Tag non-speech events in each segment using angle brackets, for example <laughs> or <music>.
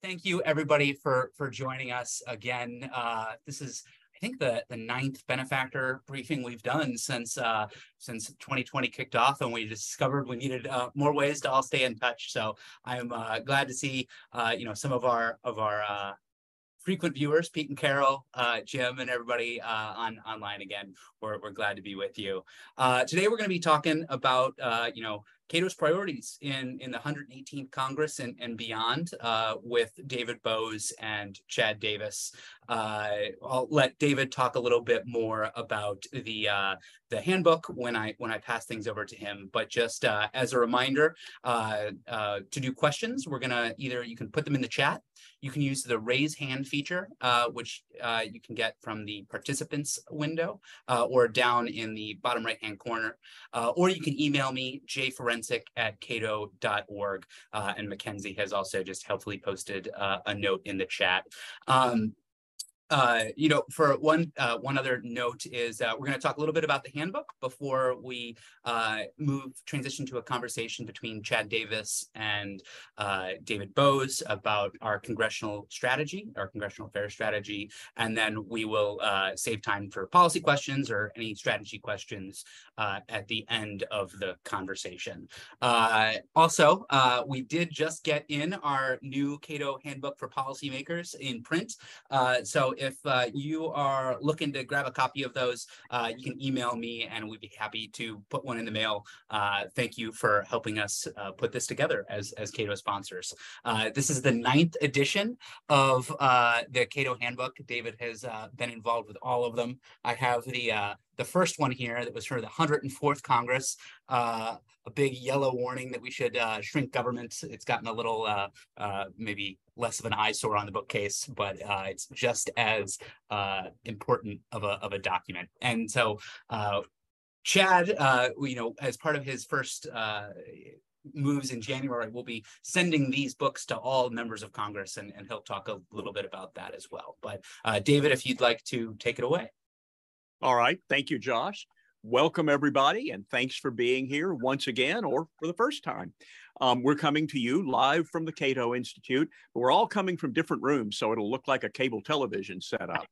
Thank you, everybody, for for joining us again. Uh, this is, I think, the the ninth benefactor briefing we've done since uh, since 2020 kicked off, and we discovered we needed uh, more ways to all stay in touch. So I'm uh, glad to see, uh, you know, some of our of our uh, frequent viewers, Pete and Carol, uh, Jim, and everybody uh, on online again. We're, we're glad to be with you. Uh, today, we're going to be talking about, uh, you know, Cato's priorities in, in the 118th Congress and, and beyond uh, with David Boaz and Chad Davis. Uh, I'll let David talk a little bit more about the uh, the handbook when I when I pass things over to him. But just uh, as a reminder, uh, uh, to do questions, we're gonna either you can put them in the chat, you can use the raise hand feature, which you can get from the participants window or down in the bottom right hand corner, or you can email me jforensic forensic at cato.org. Uh, and Mackenzie has also just helpfully posted uh, a note in the chat. Um, uh, you know, for one uh, one other note is uh, we're going to talk a little bit about the handbook before we uh, move transition to a conversation between Chad Davis and uh, David Boaz about our congressional strategy, our congressional affairs strategy, and then we will uh, save time for policy questions or any strategy questions at the end of the conversation. also, we did just get in our new Cato handbook for policymakers in print, so if uh, you are looking to grab a copy of those, uh, you can email me and we'd be happy to put one in the mail. Uh, thank you for helping us uh, put this together as, as Cato sponsors. Uh, this is the ninth edition of uh, the Cato Handbook. David has been involved with all of them. I have the the first one here that was for the 104th Congress, uh, a big yellow warning that we should uh, shrink government. It's gotten a little uh, uh maybe less of an eyesore on the bookcase, but uh, it's just as uh, important of a, of a document. And so Chad, you know, as part of his first moves in January, we'll be sending these books to all members of Congress, and, and he'll talk a little bit about that as well. But uh, David, if you'd like to take it away. All right. Thank you, Josh. Welcome, everybody, and thanks for being here once again or for the first time. Um, we're coming to you live from the Cato Institute, but we're all coming from different rooms, so it'll look like a cable television setup.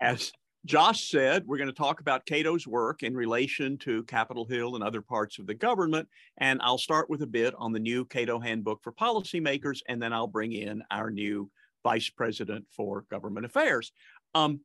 As Josh said, we're going to talk about Cato's work in relation to Capitol Hill and other parts of the government. And I'll start with a bit on the new Cato Handbook for Policymakers, and then I'll bring in our new Vice President for Government Affairs. Um,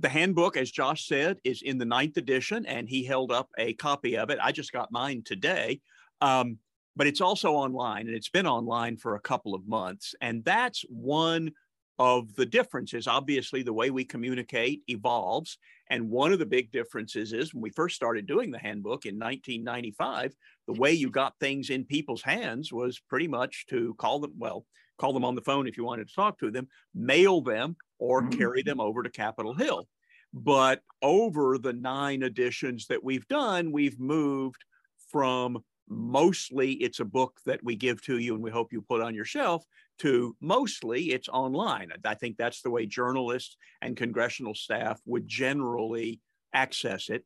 the handbook, as Josh said, is in the ninth edition, and he held up a copy of it. I just got mine today. Um, but it's also online, and it's been online for a couple of months. And that's one of the differences. Obviously, the way we communicate evolves. And one of the big differences is when we first started doing the handbook in 1995, the way you got things in people's hands was pretty much to call them, well, call them on the phone if you wanted to talk to them, mail them, or mm-hmm. carry them over to Capitol Hill. But over the nine editions that we've done, we've moved from mostly it's a book that we give to you and we hope you put on your shelf to mostly it's online. I think that's the way journalists and congressional staff would generally access it.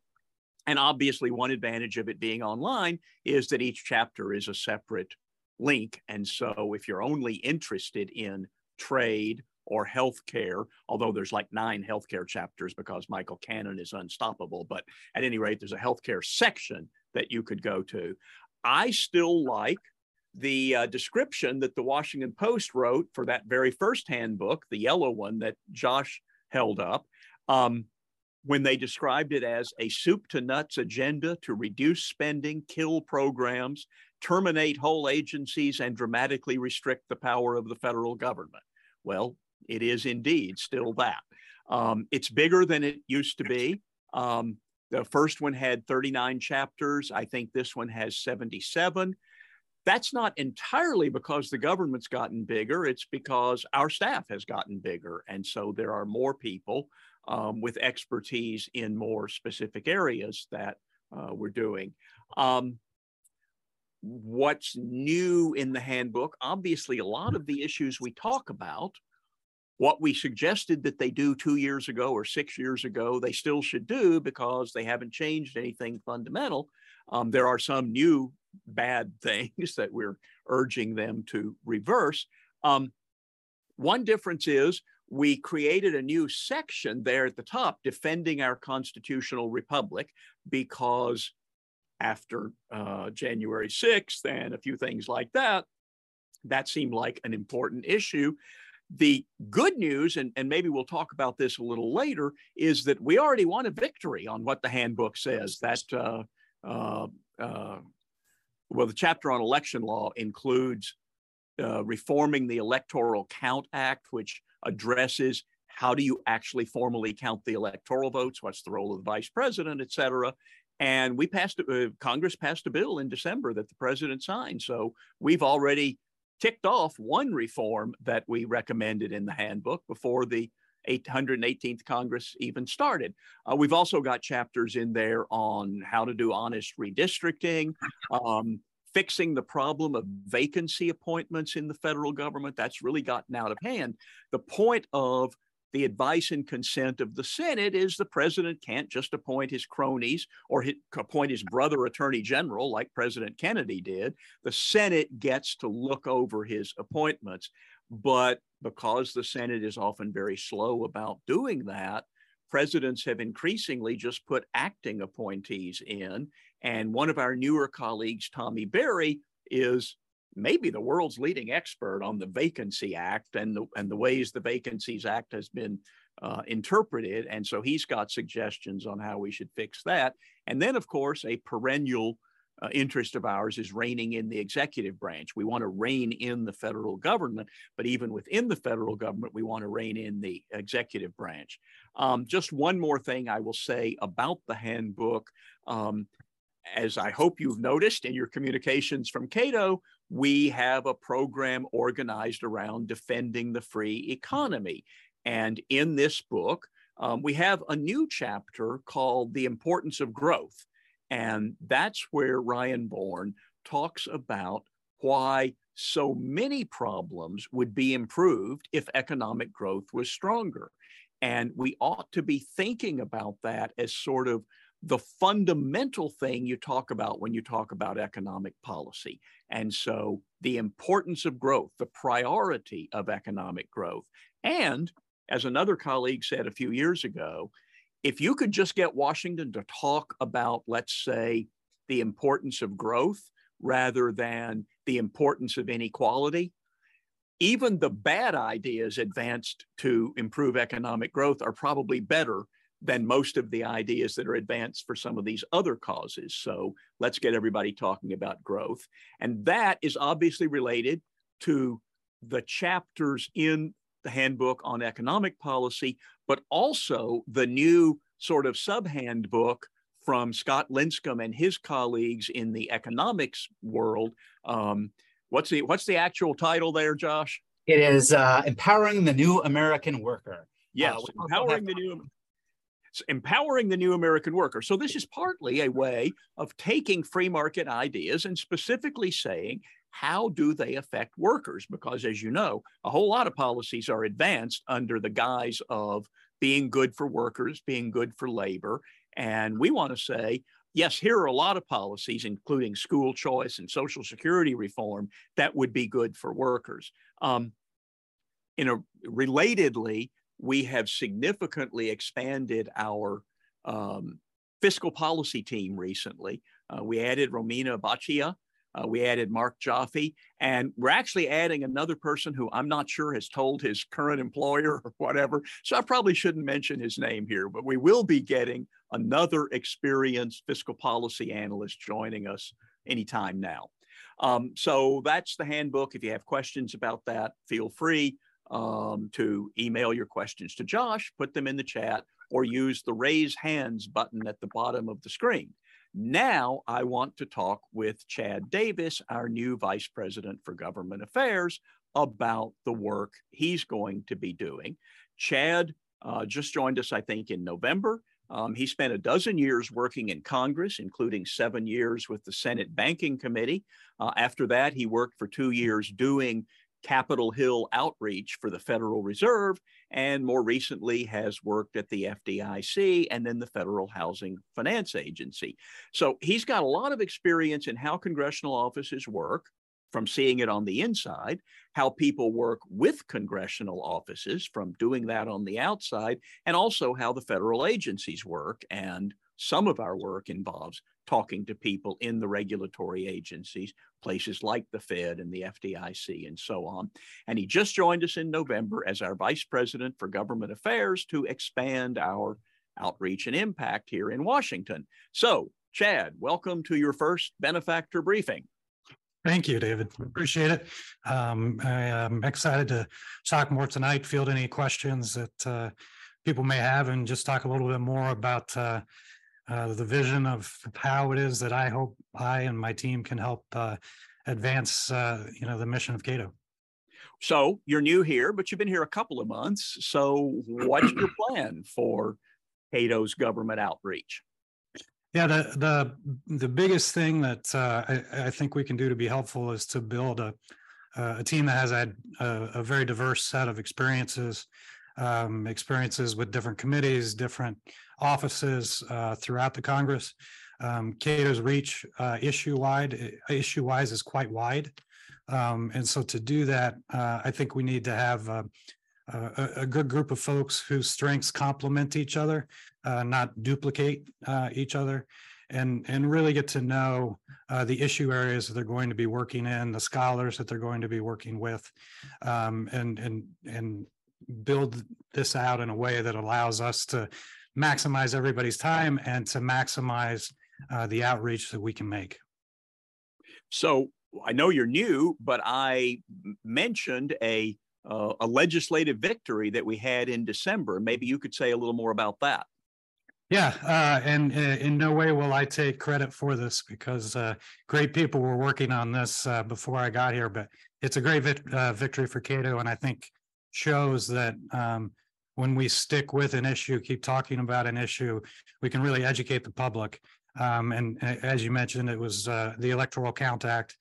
And obviously, one advantage of it being online is that each chapter is a separate link. And so, if you're only interested in trade or healthcare, although there's like nine healthcare chapters because Michael Cannon is unstoppable. But at any rate, there's a healthcare section that you could go to. I still like the uh, description that the Washington Post wrote for that very first handbook, the yellow one that Josh held up, um, when they described it as a soup to nuts agenda to reduce spending, kill programs, terminate whole agencies, and dramatically restrict the power of the federal government. Well, it is indeed still that. Um, it's bigger than it used to be. Um, the first one had 39 chapters. I think this one has 77. That's not entirely because the government's gotten bigger. It's because our staff has gotten bigger. And so there are more people um, with expertise in more specific areas that uh, we're doing. Um, what's new in the handbook? Obviously, a lot of the issues we talk about what we suggested that they do two years ago or six years ago, they still should do because they haven't changed anything fundamental. Um, there are some new bad <laughs> things that we're urging them to reverse. Um, one difference is we created a new section there at the top defending our constitutional republic because after uh, January 6th and a few things like that, that seemed like an important issue. The good news, and, and maybe we'll talk about this a little later, is that we already won a victory on what the handbook says. That, uh, uh, uh well, the chapter on election law includes uh, reforming the Electoral Count Act, which addresses how do you actually formally count the electoral votes, what's the role of the vice president, et cetera. And we passed, uh, Congress passed a bill in December that the president signed. So we've already ticked off one reform that we recommended in the handbook before the 818th Congress even started. Uh, we've also got chapters in there on how to do honest redistricting, um, fixing the problem of vacancy appointments in the federal government. That's really gotten out of hand. The point of the advice and consent of the Senate is the president can't just appoint his cronies or his, appoint his brother attorney general like President Kennedy did. The Senate gets to look over his appointments. But because the Senate is often very slow about doing that, presidents have increasingly just put acting appointees in. And one of our newer colleagues, Tommy Berry, is maybe the world's leading expert on the Vacancy Act and the, and the ways the Vacancies Act has been uh, interpreted. And so he's got suggestions on how we should fix that. And then, of course, a perennial uh, interest of ours is reining in the executive branch. We want to rein in the federal government, but even within the federal government, we want to rein in the executive branch. Um, just one more thing I will say about the handbook. Um, as I hope you've noticed in your communications from Cato, we have a program organized around defending the free economy. And in this book, um, we have a new chapter called The Importance of Growth. And that's where Ryan Bourne talks about why so many problems would be improved if economic growth was stronger. And we ought to be thinking about that as sort of the fundamental thing you talk about when you talk about economic policy. And so the importance of growth, the priority of economic growth. And as another colleague said a few years ago, if you could just get Washington to talk about, let's say, the importance of growth rather than the importance of inequality, even the bad ideas advanced to improve economic growth are probably better than most of the ideas that are advanced for some of these other causes. So let's get everybody talking about growth. And that is obviously related to the chapters in the handbook on economic policy, but also the new sort of sub handbook from Scott Lincicome and his colleagues in the economics world. Um, what's the what's the actual title there, Josh? It is uh, empowering the new American worker. Yes, uh, empowering the new empowering the new American worker. So, this is partly a way of taking free market ideas and specifically saying, how do they affect workers? Because, as you know, a whole lot of policies are advanced under the guise of being good for workers, being good for labor. And we want to say, yes, here are a lot of policies, including school choice and Social Security reform, that would be good for workers. Um, in a relatedly, we have significantly expanded our um, fiscal policy team recently. Uh, we added Romina Boccia. Uh, we added Mark Joffe, and we're actually adding another person who I'm not sure has told his current employer or whatever. So I probably shouldn't mention his name here, but we will be getting another experienced fiscal policy analyst joining us anytime now. Um, so that's the handbook. If you have questions about that, feel free um, to email your questions to Josh, put them in the chat, or use the raise hands button at the bottom of the screen. Now I want to talk with Chad Davis, our new Vice President for Government Affairs, about the work he's going to be doing. Chad uh, just joined us, I think, in November. Um, he spent a dozen years working in Congress, including seven years with the Senate Banking Committee. Uh, after that, he worked for two years doing Capitol Hill outreach for the Federal Reserve, and more recently has worked at the FDIC and then the Federal Housing Finance Agency. So he's got a lot of experience in how congressional offices work from seeing it on the inside, how people work with congressional offices from doing that on the outside, and also how the federal agencies work. And some of our work involves talking to people in the regulatory agencies, places like the Fed and the FDIC and so on. And he just joined us in November as our Vice President for Government Affairs to expand our outreach and impact here in Washington. So, Chad, welcome to your first benefactor briefing. Thank you, David. Appreciate it. Um, I am excited to talk more tonight, field any questions that uh, people may have, and just talk a little bit more about uh, uh, the vision of how it is that I hope I and my team can help uh, advance, uh, you know, the mission of Cato. So you're new here, but you've been here a couple of months. So what's your <clears throat> plan for Cato's government outreach? Yeah, the the the biggest thing that uh, I, I, think we can do to be helpful is to build a a team that has had a, a very diverse set of experiences, um, experiences with different committees, different offices uh, throughout the Congress. Um, Cato's reach uh, issue wide issue wise is quite wide, um, and so to do that, uh, I think we need to have uh, a, a, good group of folks whose strengths complement each other, uh, not duplicate uh, each other, and and really get to know the issue areas that they're going to be working in, the scholars that they're going to be working with, um, and and and build this out in a way that allows us to maximize everybody's time and to maximize uh, the outreach that we can make. So I know you're new, but I mentioned a uh, a legislative victory that we had in December. Maybe you could say a little more about that. Yeah, uh, and uh, in no way will I take credit for this because uh, great people were working on this uh, before I got here. But it's a great uh, victory for Cato, and I think shows that um, when we stick with an issue, keep talking about an issue, we can really educate the public. Um, and as you mentioned, it was uh, the Electoral Count Act.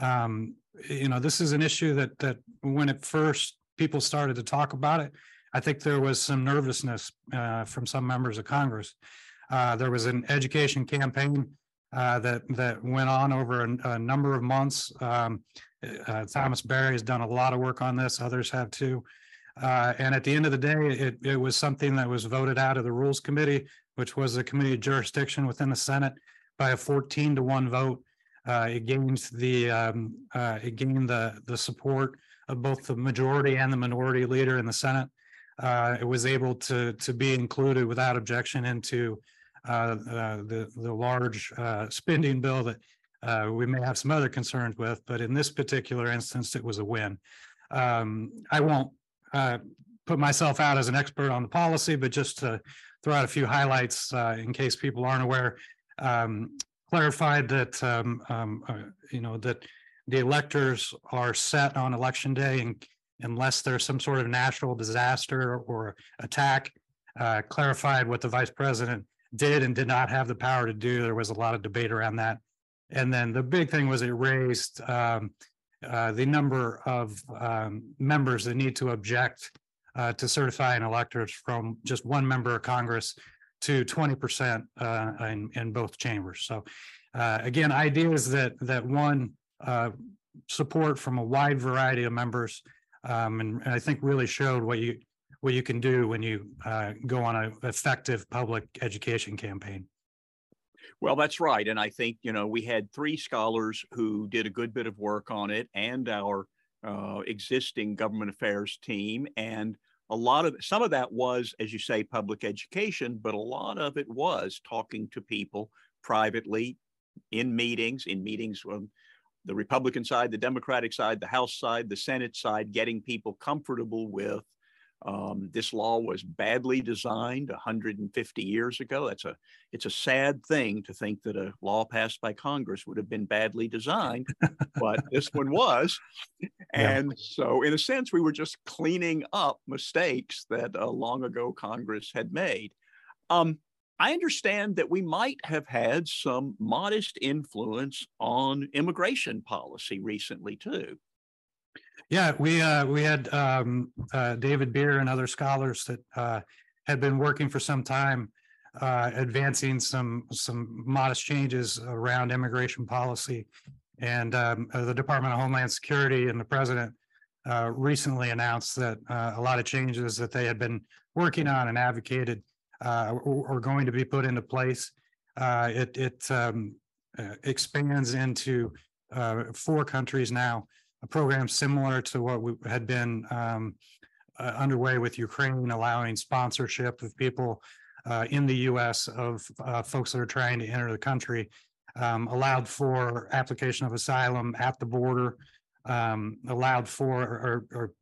Um, you know, this is an issue that that when it first people started to talk about it, I think there was some nervousness uh, from some members of Congress. Uh, there was an education campaign uh, that that went on over a, a number of months. Um, uh, Thomas Berry has done a lot of work on this; others have too. Uh, and at the end of the day, it, it was something that was voted out of the Rules Committee, which was a committee of jurisdiction within the Senate by a 14 to 1 vote. Uh, it gained the um, uh, it gained the the support of both the majority and the minority leader in the Senate. Uh, it was able to to be included without objection into uh, uh, the the large spending bill that we may have some other concerns with, but in this particular instance, it was a win. Um, I won't uh, put myself out as an expert on the policy, but just to throw out a few highlights uh, in case people aren't aware. Um, clarified that um, um, uh, you know that the electors are set on election day, and unless there's some sort of natural disaster or attack. Uh, clarified what the vice president did and did not have the power to do. There was a lot of debate around that. And then the big thing was it raised um, uh, the number of um, members that need to object uh, to certifying electors from just one member of Congress to 20% uh, in, in both chambers. So uh, again, ideas that that one uh, support from a wide variety of members, um, and, and, I think really showed what you what you can do when you go on an effective public education campaign. Well, that's right. And I think, you know, we had three scholars who did a good bit of work on it and our uh, existing government affairs team. And a lot of some of that was, as you say, public education, but a lot of it was talking to people privately in meetings, in meetings from the Republican side, the Democratic side, the House side, the Senate side, getting people comfortable with um, this law was badly designed 150 years ago. That's a it's a sad thing to think that a law passed by Congress would have been badly designed, but this one was. <laughs> And yeah. so, in a sense, we were just cleaning up mistakes that uh, long ago Congress had made. Um, I understand that we might have had some modest influence on immigration policy recently too. Yeah, we uh, we had um, uh, David Bier and other scholars that uh, had been working for some time, uh, advancing some some modest changes around immigration policy, And um, uh, the Department of Homeland Security and the president uh, recently announced that a lot of changes that they had been working on and advocated are, going to be put into place. It it um, expands into four countries now, a program similar to what we had been um, uh, underway with Ukraine, allowing sponsorship of people uh, in the U.S. of uh, folks that are trying to enter the country, um, allowed for application of asylum at the border, um, allowed for or, or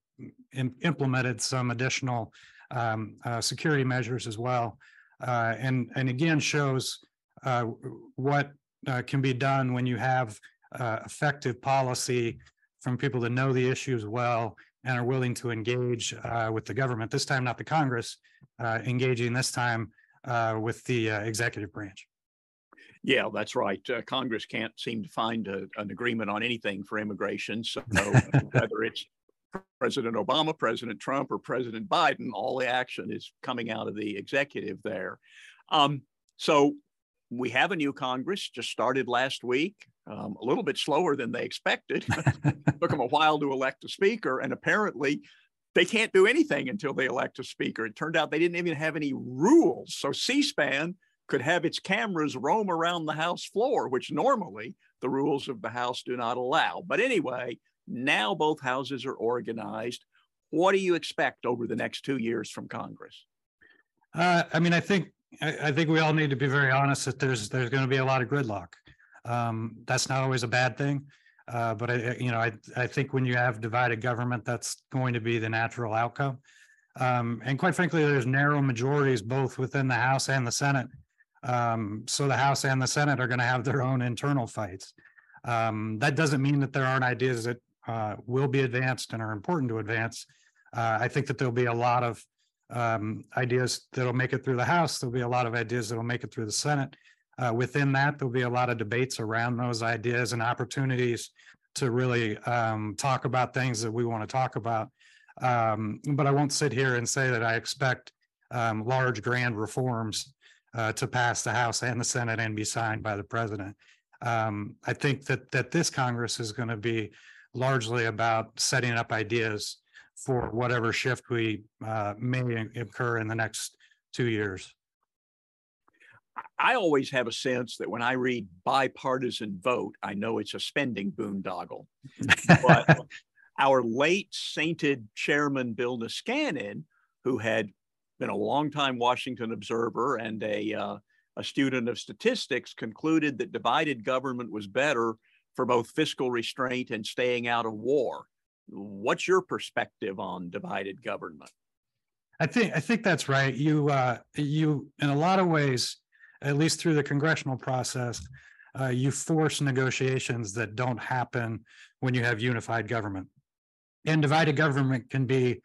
im- implemented some additional um, uh, security measures as well, uh, and and again shows uh, what can be done when you have effective policy from people that know the issues well and are willing to engage uh, with the government. This time, not the Congress, uh, engaging this time uh, with the uh, executive branch. Yeah, that's right. Uh, Congress can't seem to find a, an agreement on anything for immigration. So <laughs> whether it's President Obama, President Trump, or President Biden, all the action is coming out of the executive there. Um, so we have a new Congress, just started last week, um, a little bit slower than they expected. <laughs> <laughs> Took them a while to elect a speaker, and apparently they can't do anything until they elect a speaker. It turned out they didn't even have any rules. So C SPAN could have its cameras roam around the House floor, which normally the rules of the House do not allow. But anyway, now both houses are organized. What do you expect over the next two years from Congress? Uh, I mean, I think I, I think we all need to be very honest that there's there's going to be a lot of gridlock. Um, that's not always a bad thing, uh, but I, you know, I I think when you have divided government, that's going to be the natural outcome. Um, and quite frankly, there's narrow majorities both within the House and the Senate. Um, so the House and the Senate are going to have their own internal fights. Um, that doesn't mean that there aren't ideas that uh, will be advanced and are important to advance. Uh, I think that there'll be a lot of um, ideas that'll make it through the House. There'll be a lot of ideas that'll make it through the Senate. Uh, within that, there'll be a lot of debates around those ideas and opportunities to really um, talk about things that we want to talk about. Um, but I won't sit here and say that I expect um, large, grand reforms uh, to pass the House and the Senate and be signed by the president. Um, I think that that this Congress is going to be largely about setting up ideas for whatever shift we uh, may occur in the next two years. I always have a sense that when I read bipartisan vote, I know it's a spending boondoggle. but <laughs> our late sainted chairman, Bill Niskanen, who had been a longtime Washington observer and a, uh, a student of statistics, concluded that divided government was better for both fiscal restraint and staying out of war. What's your perspective on divided government? I think I think that's right. You uh, you in a lot of ways, at least through the congressional process, uh, you force negotiations that don't happen when you have unified government. And divided government can be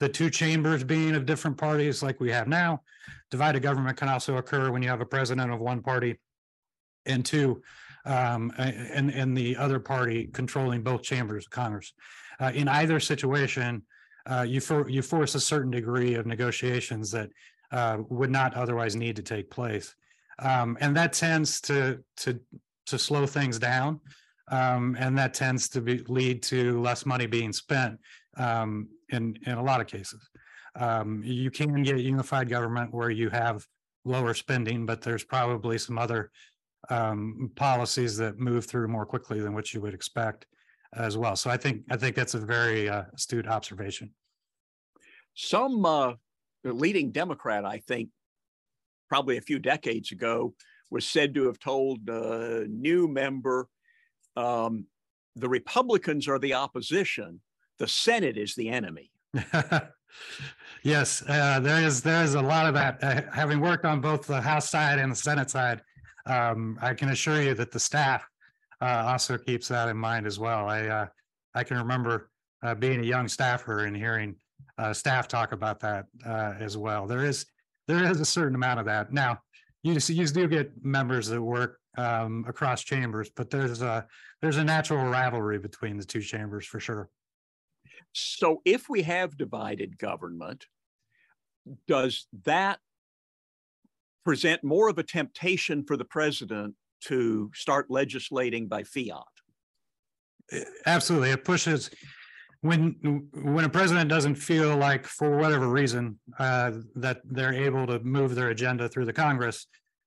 the two chambers being of different parties like we have now. Divided government can also occur when you have a president of one party and two um, and, and the other party controlling both chambers of Congress. Uh, in either situation, uh, you for, you force a certain degree of negotiations that uh, would not otherwise need to take place, um, and that tends to to to slow things down, um, and that tends to be, lead to less money being spent um, in in a lot of cases. Um, you can get unified government where you have lower spending, but there's probably some other um, policies that move through more quickly than what you would expect as well. So I think I think that's a very uh, astute observation. Some uh, leading Democrat, I think, probably a few decades ago, was said to have told a new member, um, "The Republicans are the opposition. The Senate is the enemy." <laughs> yes, uh, there is there is a lot of that. Uh, having worked on both the House side and the Senate side, um, I can assure you that the staff uh, also keeps that in mind as well. I uh, I can remember uh, being a young staffer and hearing uh, staff talk about that uh, as well. There is there is a certain amount of that. Now, you you do get members that work um, across chambers, but there's a there's a natural rivalry between the two chambers for sure. So, if we have divided government, does that present more of a temptation for the president to start legislating by fiat? eh, absolutely, it pushes. When, when a president doesn't feel like, for whatever reason, uh, that they're able to move their agenda through the Congress.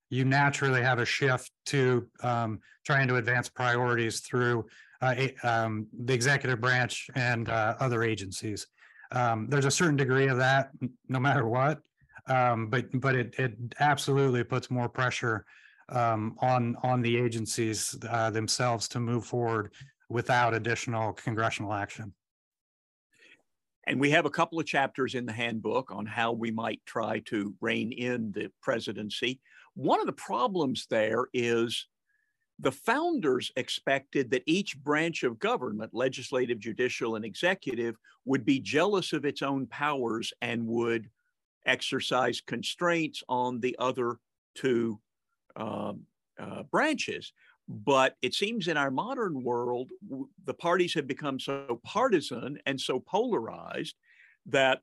You naturally have a shift to, um, trying to advance priorities through, uh, um, the executive branch and, uh, other agencies. Um, there's a certain degree of that, no matter what. Um, but, but it, it absolutely puts more pressure um, on, on the agencies uh, themselves to move forward without additional congressional action. And we have a couple of chapters in the handbook on how we might try to rein in the presidency. One of the problems there is the founders expected that each branch of government, legislative, judicial, and executive, would be jealous of its own powers and would exercise constraints on the other two um, uh, branches. But it seems in our modern world, the parties have become so partisan and so polarized that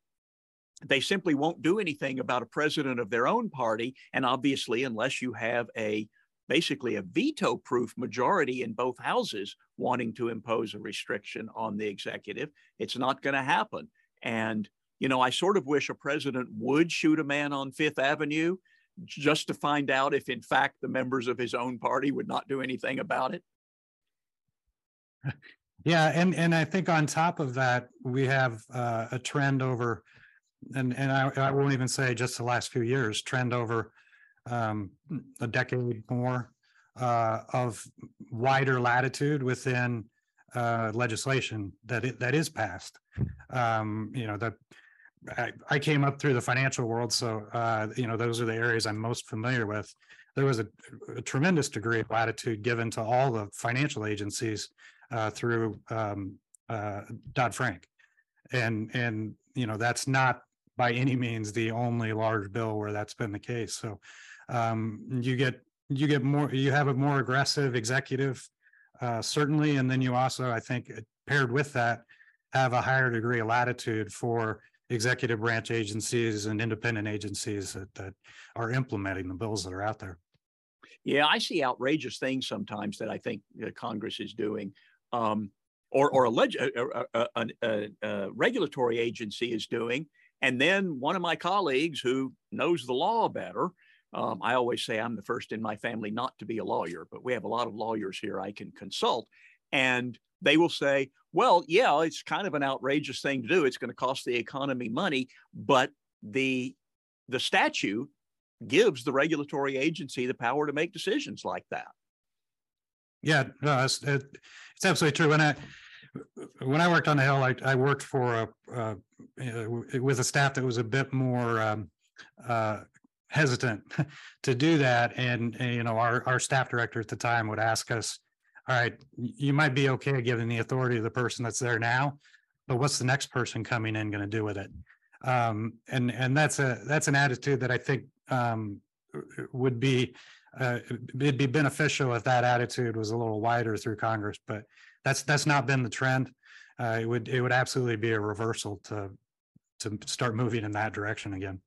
they simply won't do anything about a president of their own party. And obviously, unless you have a basically a veto proof majority in both houses wanting to impose a restriction on the executive, it's not going to happen. And, you know, I sort of wish a president would shoot a man on Fifth Avenue just to find out if, in fact, the members of his own party would not do anything about it. <laughs> Yeah, and and I think on top of that, we have uh, a trend over, and and I, I won't even say just the last few years, trend over um, a decade more uh, of wider latitude within uh, legislation that it, that is passed. Um, you know, that I, I came up through the financial world, so uh, you know those are the areas I'm most familiar with. There was a, a tremendous degree of latitude given to all the financial agencies uh, through um, uh, Dodd Frank, and and you know that's not by any means the only large bill where that's been the case. So um, you get you get more you have a more aggressive executive uh, certainly, and then you also I think paired with that have a higher degree of latitude for executive branch agencies and independent agencies that, that are implementing the bills that are out there. Yeah, I see outrageous things sometimes that I think Congress is doing, um, or or a, leg- a, a, a, a regulatory agency is doing, and then one of my colleagues who knows the law better. Um, I always say I'm the first in my family not to be a lawyer, but we have a lot of lawyers here I can consult, and they will say, well, yeah, it's kind of an outrageous thing to do. It's going to cost the economy money, but the the statute gives the regulatory agency the power to make decisions like that. Yeah, no, it's, it, it's absolutely true. When I when I worked on the Hill, I, I worked for a uh, with a staff that was a bit more um, uh, hesitant <laughs> to do that, and, and, you know our our staff director at the time would ask us, "All right, you might be okay giving the authority to the person that's there now, but what's the next person coming in going to do with it?" Um, and and that's a that's an attitude that I think um, would be uh, it'd be beneficial if that attitude was a little wider through Congress, but that's that's not been the trend. Uh, it would it would absolutely be a reversal to to start moving in that direction again.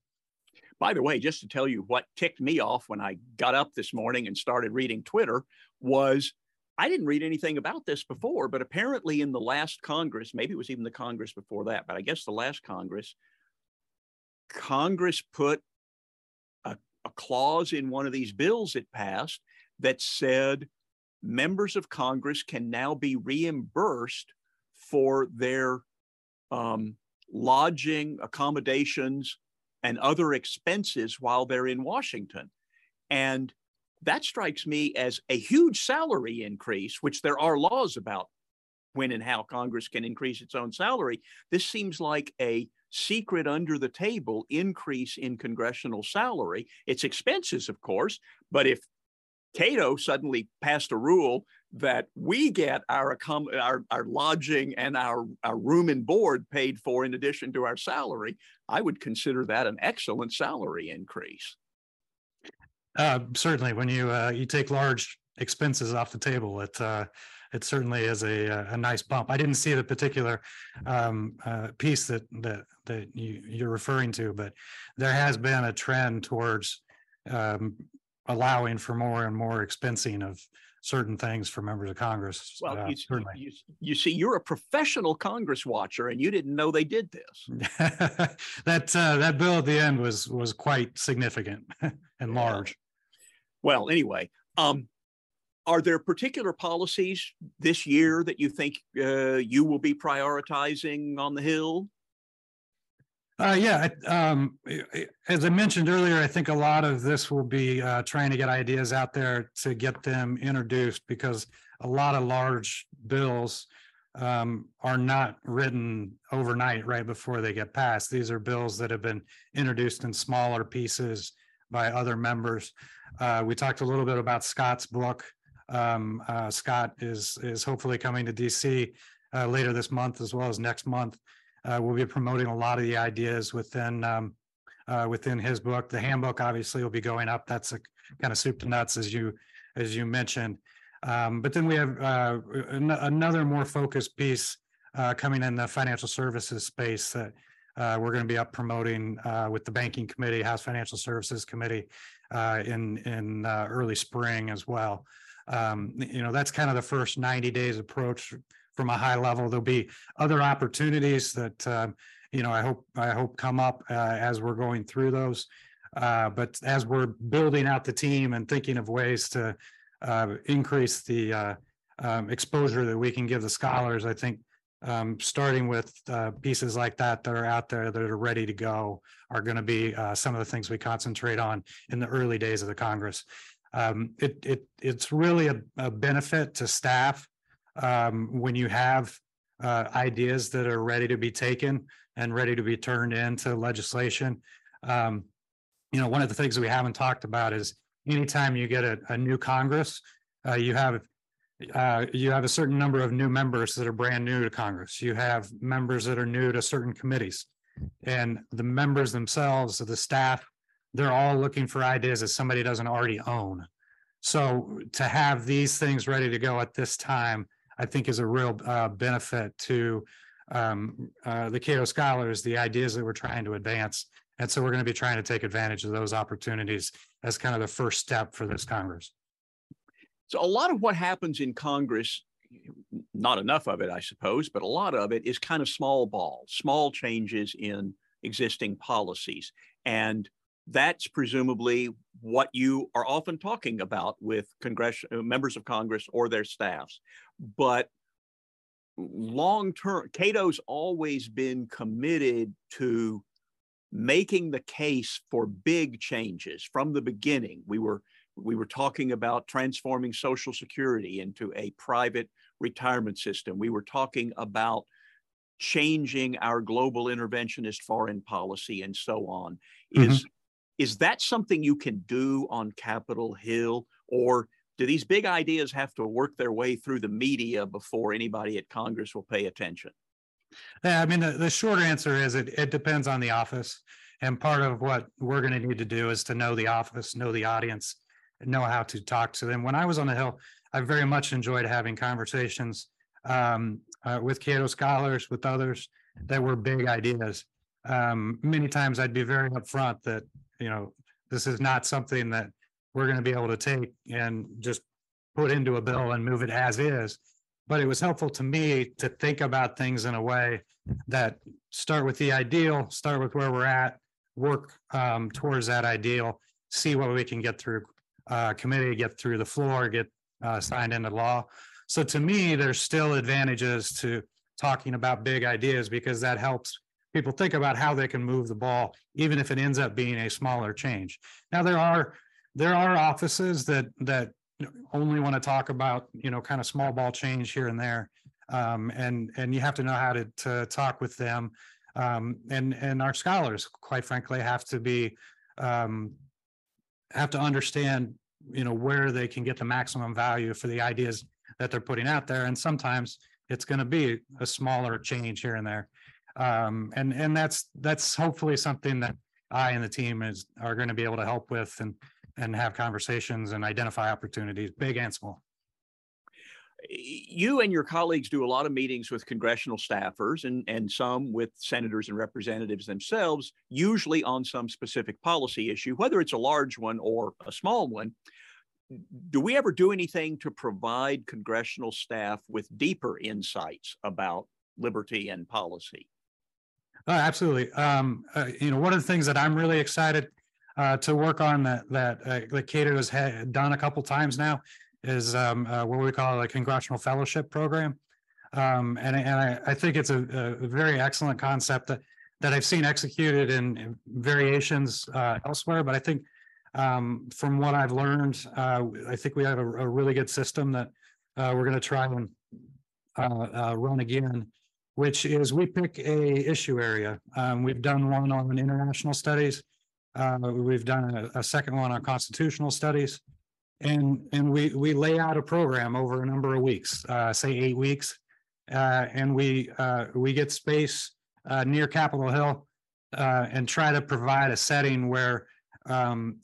By the way, just to tell you what ticked me off when I got up this morning and started reading Twitter was I didn't read anything about this before, but apparently in the last Congress, maybe it was even the Congress before that, but I guess the last Congress, Congress put a, a clause in one of these bills it passed that said members of Congress can now be reimbursed for their um, lodging, accommodations, and other expenses while they're in Washington. And that strikes me as a huge salary increase, which there are laws about when and how Congress can increase its own salary. This seems like a secret under the table increase in congressional salary. It's expenses, of course, but if Cato suddenly passed a rule that we get our, our, our lodging and our, our room and board paid for in addition to our salary, I would consider that an excellent salary increase. Uh, certainly, when you uh, you take large expenses off the table, it uh, it certainly is a a nice bump. I didn't see the particular um, uh, piece that that that you you're referring to, but there has been a trend towards um, allowing for more and more expensing of certain things for members of Congress. Well, uh, you, certainly. you, you see, you're a professional Congress watcher, and you didn't know they did this. <laughs> that uh, that bill at the end was was quite significant <laughs> and Yeah. large. Well, anyway, um, are there particular policies this year that you think uh, you will be prioritizing on the Hill? Uh, yeah, um, as I mentioned earlier, I think a lot of this will be uh, trying to get ideas out there to get them introduced because a lot of large bills um, are not written overnight right before they get passed. These are bills that have been introduced in smaller pieces by other members. Uh, we talked a little bit about Scott's book. Um, uh, Scott is is hopefully coming to DC uh, later this month as well as next month. Uh, we'll be promoting a lot of the ideas within um, uh, within his book. The handbook obviously will be going up. That's a kind of soup to nuts as you as you mentioned. Um, but then we have uh, an- another more focused piece coming in the financial services space that uh, we're going to be up promoting uh, with the banking committee, House Financial Services Committee uh, in in uh, early spring as well. Um, you know, that's kind of the first 90 days approach from a high level. There'll be other opportunities that um, you know I hope I hope come up uh, as we're going through those. Uh, but as we're building out the team and thinking of ways to increase the um, exposure that we can give the scholars, I think um, starting with uh, pieces like that that are out there that are ready to go are going to be uh, some of the things we concentrate on in the early days of the Congress. Um, it it it's really a, a benefit to staff um, when you have uh, ideas that are ready to be taken and ready to be turned into legislation. Um, you know, one of the things we haven't talked about is anytime you get a, a new Congress, uh, you have uh, you have a certain number of new members that are brand new to Congress. You have members that are new to certain committees. And the members themselves, the staff, they're all looking for ideas that somebody doesn't already own. So to have these things ready to go at this time, I think is a real uh, benefit to um, uh, the Cato scholars, the ideas that we're trying to advance. And so we're going to be trying to take advantage of those opportunities as kind of the first step for this Congress. So, a lot of what happens in Congress, not enough of it, I suppose, but a lot of it is kind of small ball, small changes in existing policies. And that's presumably what you are often talking about with Congress, uh, members of Congress or their staffs. But long term, Cato's always been committed to making the case for big changes from the beginning. We were we were talking about transforming Social Security into a private retirement system. We were talking about changing our global interventionist foreign policy and so on. Mm-hmm. Is is that something you can do on Capitol Hill, or do these big ideas have to work their way through the media before anybody at Congress will pay attention? Yeah, I mean, the, the short answer is it, it depends on the office. And part of what we're going to need to do is to know the office, know the audience, know how to talk to them. When I was on the Hill, I very much enjoyed having conversations um, uh, with Cato scholars, with others that were big ideas. Um, many times I'd be very upfront that, you know, this is not something that we're going to be able to take and just put into a bill and move it as is. But it was helpful to me to think about things in a way that start with the ideal, start with where we're at, work um, towards that ideal, see what we can get through uh, committee, get through the floor, get uh, signed into law. So to me, there's still advantages to talking about big ideas because that helps people think about how they can move the ball, even if it ends up being a smaller change. Now there are there are offices that that only want to talk about you know kind of small ball change here and there, um, and and you have to know how to to talk with them, um, and and our scholars, quite frankly, have to be um, have to understand you know where they can get the maximum value for the ideas that they're putting out there, and sometimes it's going to be a smaller change here and there, um, and and that's that's hopefully something that I and the team is are going to be able to help with and and have conversations and identify opportunities, big and small. You and your colleagues do a lot of meetings with congressional staffers and, and some with senators and representatives themselves, usually on some specific policy issue, whether it's a large one or a small one. do we ever do anything to provide congressional staff with deeper insights about liberty and policy? Uh, absolutely. Um, uh, you know, one of the things that I'm really excited uh, to work on that that uh, that Cato has had done a couple times now is um, uh, what we call a congressional fellowship program, um, and and I, I think it's a, a, very excellent concept that that I've seen executed in, in variations uh, elsewhere. But I think um, from what I've learned, uh, I think we have a, a really good system that uh, we're going to try and uh, uh, run again, which is we pick a issue area. Um, we've done one on international studies. We've done a, a second one on constitutional studies. And, and we, we lay out a program over a number of weeks, uh, say eight weeks. Uh, and we, uh, we get space, uh, near Capitol Hill, uh, and try to provide a setting where, um,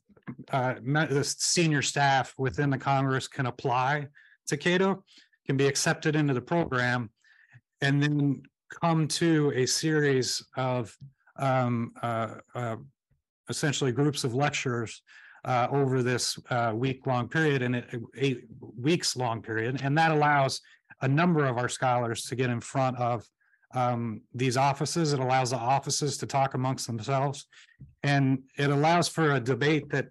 uh, the senior staff within the Congress can apply to Cato, can be accepted into the program, and then come to a series of, um, uh, uh, essentially groups of lectures uh, over this uh, week-long period and it, eight weeks-long period, and that allows a number of our scholars to get in front of um, these offices. It allows the offices to talk amongst themselves, and it allows for a debate that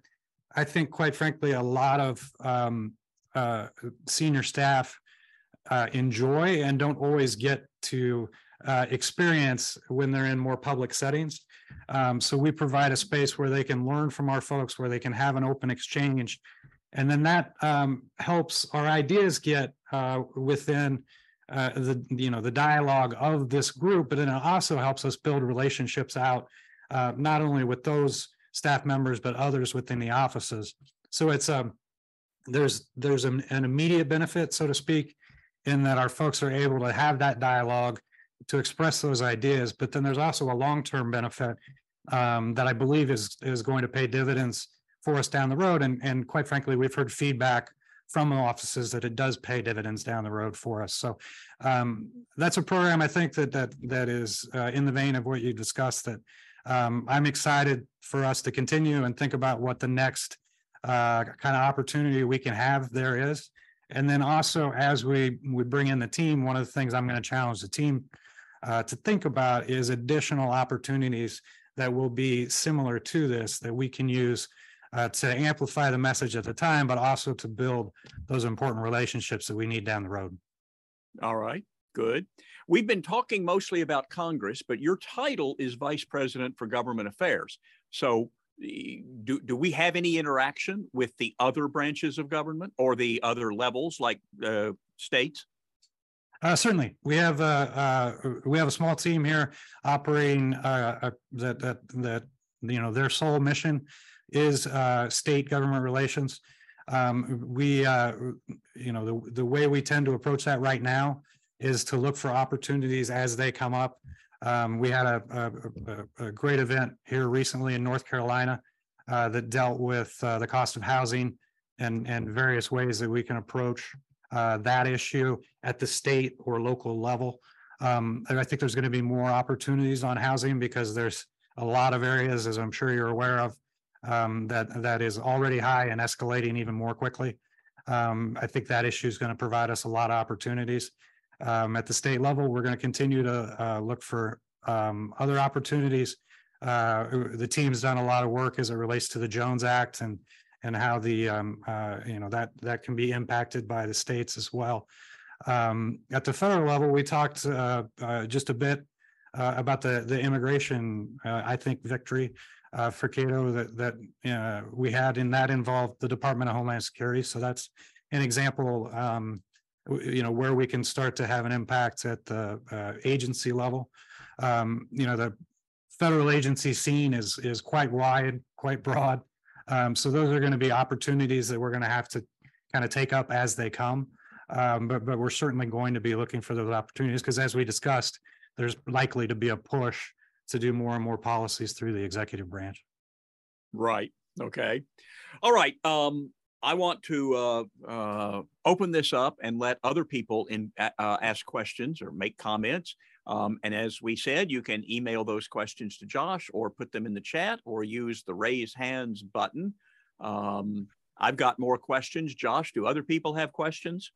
I think, quite frankly, a lot of um, uh, senior staff uh, enjoy and don't always get to uh, experience when they're in more public settings. Um, so we provide a space where they can learn from our folks, where they can have an open exchange. And then that um, helps our ideas get uh, within uh, the, you know, the dialogue of this group, but then it also helps us build relationships out, uh, not only with those staff members, but others within the offices. So it's, um, there's, there's an, an immediate benefit, so to speak, in that our folks are able to have that dialogue to express those ideas, but then there's also a long-term benefit um, that I believe is is going to pay dividends for us down the road. And and quite frankly, we've heard feedback from offices that it does pay dividends down the road for us. So um, that's a program I think that that that is uh, in the vein of what you discussed. That um, I'm excited for us to continue and think about what the next uh, kind of opportunity we can have there is. And then also as we we bring in the team, one of the things I'm going to challenge the team uh, to think about is additional opportunities that will be similar to this that we can use uh, to amplify the message at the time, but also to build those important relationships that we need down the road. All right, good. We've been talking mostly about Congress, but your title is Vice President for Government Affairs. So do, do we have any interaction with the other branches of government or the other levels like uh, states? Uh, certainly, we have uh, uh, we have a small team here operating uh, uh, that that that you know their sole mission is uh, state government relations. Um, we you know the the way we tend to approach that right now is to look for opportunities as they come up. Um, we had a, a, a, great event here recently in North Carolina that dealt with the cost of housing and and various ways that we can approach uh, that issue at the state or local level. Um, and I think there's going to be more opportunities on housing because there's a lot of areas, as I'm sure you're aware of, um, that that is already high and escalating even more quickly. Um, I think that issue is going to provide us a lot of opportunities. Um, at the state level, we're going to continue to uh, look for um, other opportunities. Uh, the team's done a lot of work as it relates to the Jones Act and and how the um, uh, you know that that can be impacted by the states as well. Um, at the federal level, we talked uh, uh, just a bit uh, about the the immigration. Uh, I think victory uh, for Cato that that we had, and that involved the Department of Homeland Security. So that's an example. Um, you know where we can start to have an impact at the agency level. Um, you know the federal agency scene is is quite wide, quite broad. Um, so those are going to be opportunities that we're going to have to kind of take up as they come. Um, but but we're certainly going to be looking for those opportunities because as we discussed, there's likely to be a push to do more and more policies through the executive branch. Right. Okay. All right. Um, I want to uh, uh, open this up and let other people in, uh, ask questions or make comments. Um, and as we said, you can email those questions to Josh or put them in the chat or use the raise hands button. Um, I've got more questions. Josh, do other people have questions?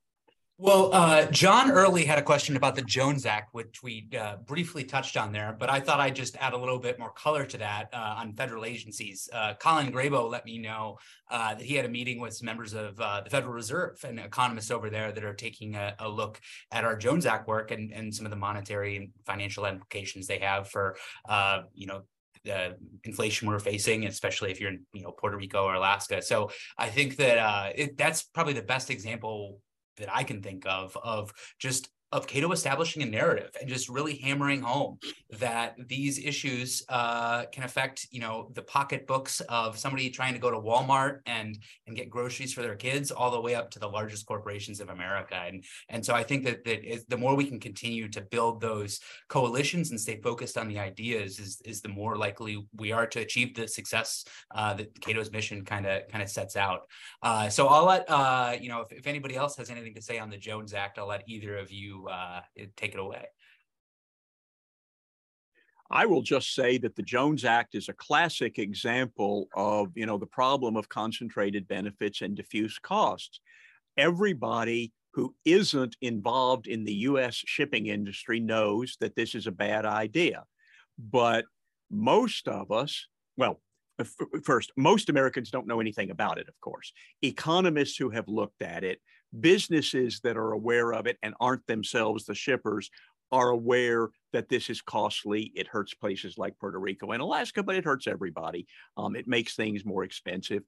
Well, uh, John Early had a question about the Jones Act, which we uh, briefly touched on there, but I thought I'd just add a little bit more color to that uh, on federal agencies. Uh, Colin Grabow let me know uh, that he had a meeting with members of uh, the Federal Reserve and economists over there that are taking a, a, look at our Jones Act work and, and some of the monetary and financial implications they have for, you know, the inflation we're facing, especially if you're in you know Puerto Rico or Alaska. So I think that uh, it, that's probably the best example that I can think of of just of Cato establishing a narrative and just really hammering home that these issues uh, can affect, you know, the pocketbooks of somebody trying to go to Walmart and and get groceries for their kids, all the way up to the largest corporations of America. And and so I think that that is, the more we can continue to build those coalitions and stay focused on the ideas, is is the more likely we are to achieve the success uh, that Cato's mission kind of kind of sets out. Uh, so I'll let uh, you know if, if anybody else has anything to say on the Jones Act, I'll let either of you uh, take it away. I will just say that the Jones Act is a classic example of, you know, the problem of concentrated benefits and diffuse costs. Everybody who isn't involved in the US shipping industry knows that this is a bad idea. But most of us, well, first, most Americans don't know anything about it, of course. Economists who have looked at it businesses that are aware of it and aren't themselves the shippers are aware that this is costly. It hurts places like Puerto Rico and Alaska, but it hurts everybody. Um, it makes things more expensive.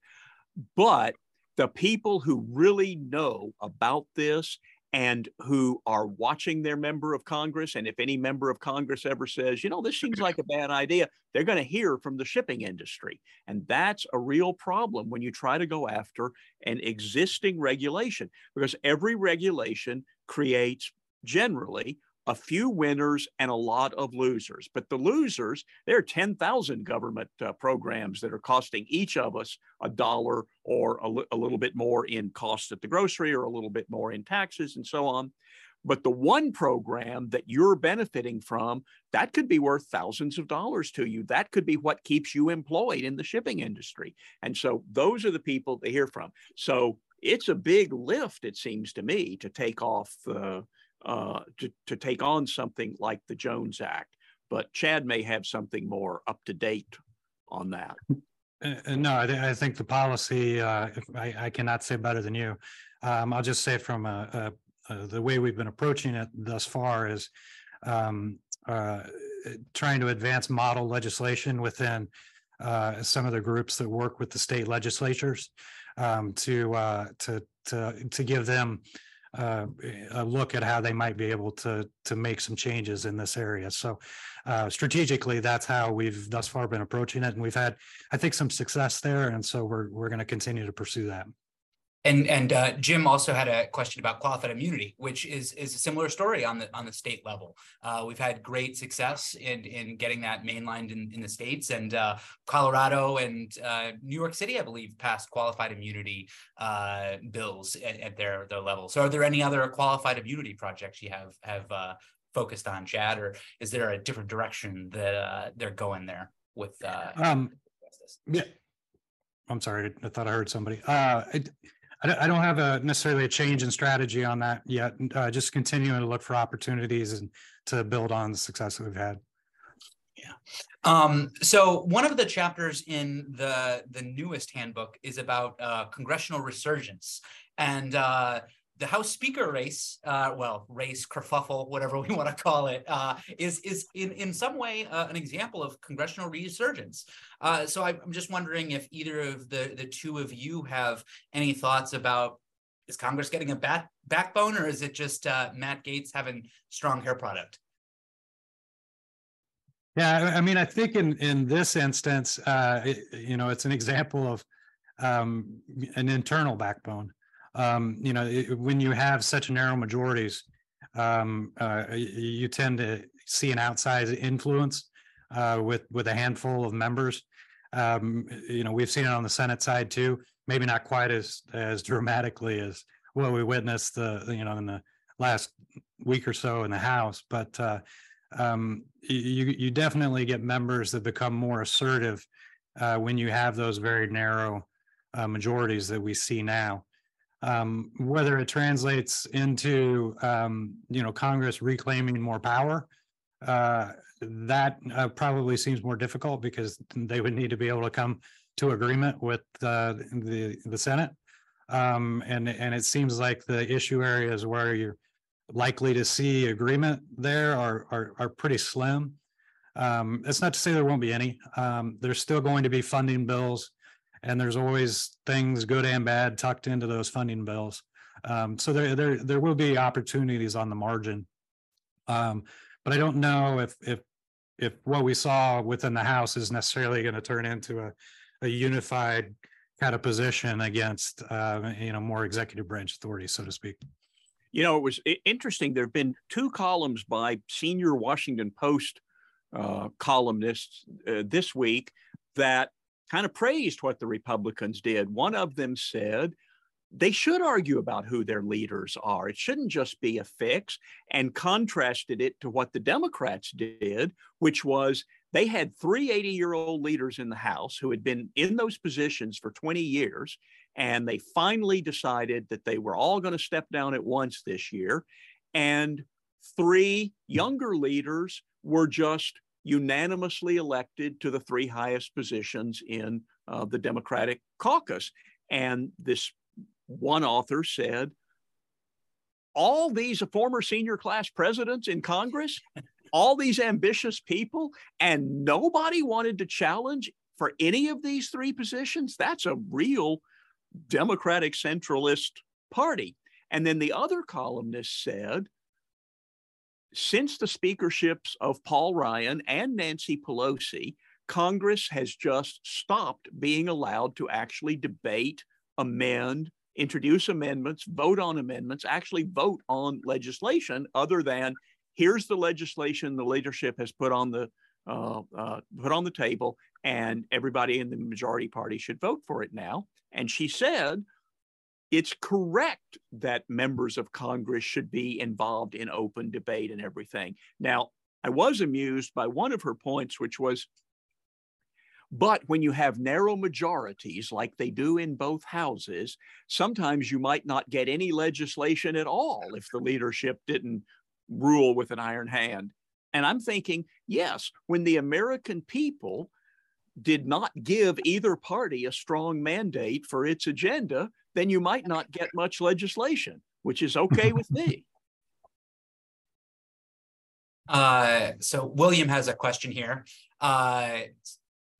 But the people who really know about this and who are watching their member of Congress. And if any member of Congress ever says, you know, this seems like a bad idea, they're going to hear from the shipping industry. And that's a real problem when you try to go after an existing regulation, because every regulation creates generally a few winners and a lot of losers. But the losers, there are 10,000 government uh, programs that are costing each of us a dollar or a, li- a little bit more in cost at the grocery or a little bit more in taxes and so on. But the one program that you're benefiting from, that could be worth thousands of dollars to you. That could be what keeps you employed in the shipping industry. And so those are the people they hear from. So it's a big lift, it seems to me, to take off uh, uh, to, to take on something like the Jones Act. But Chad may have something more up to date on that. Uh, uh no, I, th- I, think the policy, uh, I, I, cannot say better than you. Um, I'll just say from a, a, a, the way we've been approaching it thus far is um, uh, trying to advance model legislation within uh, some of the groups that work with the state legislatures um, to to to to give them uh, a look at how they might be able to to make some changes in this area. So uh, strategically, that's how we've thus far been approaching it, and we've had, I think, some success there. And so we're we're going to continue to pursue that. And and uh, Jim also had a question about qualified immunity, which is is a similar story on the on the state level. Uh, we've had great success in in getting that mainlined in, in the states, and uh, Colorado and uh, New York City, I believe, passed qualified immunity uh, bills at, at, their their level. So, are there any other qualified immunity projects you have have uh, focused on, Chad, or is there a different direction that they're going there with? um, yeah. I'm sorry, I thought I heard somebody. Uh, it, I don't, have a necessarily a change in strategy on that yet. Uh, just continuing to look for opportunities and to build on the success that we've had. Yeah. Um, so one of the chapters in the the newest handbook is about uh, congressional resurgence, and uh, the House Speaker race, uh, well, race, kerfuffle, whatever we <laughs> want to call it, uh, is is in in some way uh, an example of congressional resurgence. Uh, so I'm just wondering if either of the the two of you have any thoughts about is Congress getting a back, backbone, or is it just uh, Matt Gaetz having strong hair product? Yeah, I mean, I think in in this instance, uh, it, you know, it's an example of um, an internal backbone um, you know, it, when you have such narrow majorities, um, uh, you tend to see an outsized influence uh, with with a handful of members. Um, you know, we've seen it on the Senate side too. Maybe not quite as as dramatically as what we witnessed the you know in the last week or so in the House, but uh, um, you you definitely get members that become more assertive uh, when you have those very narrow uh, majorities that we see now. Um, whether it translates into, um, you know, Congress reclaiming more power, uh, that uh, probably seems more difficult because they would need to be able to come to agreement with uh, the the Senate. Um, and and it seems like the issue areas where you're likely to see agreement there are are, are pretty slim. Um, it's not to say there won't be any. Um, there's still going to be funding bills, and there's always things good and bad tucked into those funding bills. Um, so there there there will be opportunities on the margin. Um, but I don't know if if if what we saw within the House is necessarily going to turn into a a unified kind of position against uh, you know more executive branch authority, so to speak. You know, it was interesting. There have been two columns by senior Washington Post uh, columnists uh, this week that kind of praised what the Republicans did. One of them said they should argue about who their leaders are. It shouldn't just be a fix, and contrasted it to what the Democrats did, which was they had three 80 year old leaders in the House who had been in those positions for 20 years. And they finally decided that they were all going to step down at once this year. And three younger leaders were just unanimously elected to the three highest positions in uh, the Democratic caucus. And this one author said, all these former senior class presidents in Congress all these ambitious people and nobody wanted to challenge for any of these three positions, that's a real Democratic centralist party. And then the other columnist said, since the speakerships of Paul Ryan and Nancy Pelosi, Congress has just stopped being allowed to actually debate, amend, introduce amendments, vote on amendments, actually vote on legislation other than here's the legislation the leadership has put on the uh, uh, put on the table, and everybody in the majority party should vote for it now. And she said it's correct that members of Congress should be involved in open debate and everything. Now, I was amused by one of her points, which was but when you have narrow majorities like they do in both houses, sometimes you might not get any legislation at all if the leadership didn't rule with an iron hand. And I'm thinking, yes, when the American people did not give either party a strong mandate for its agenda, then you might not get much legislation, which is okay with me. <laughs> Uh, so William has a question here. Uh,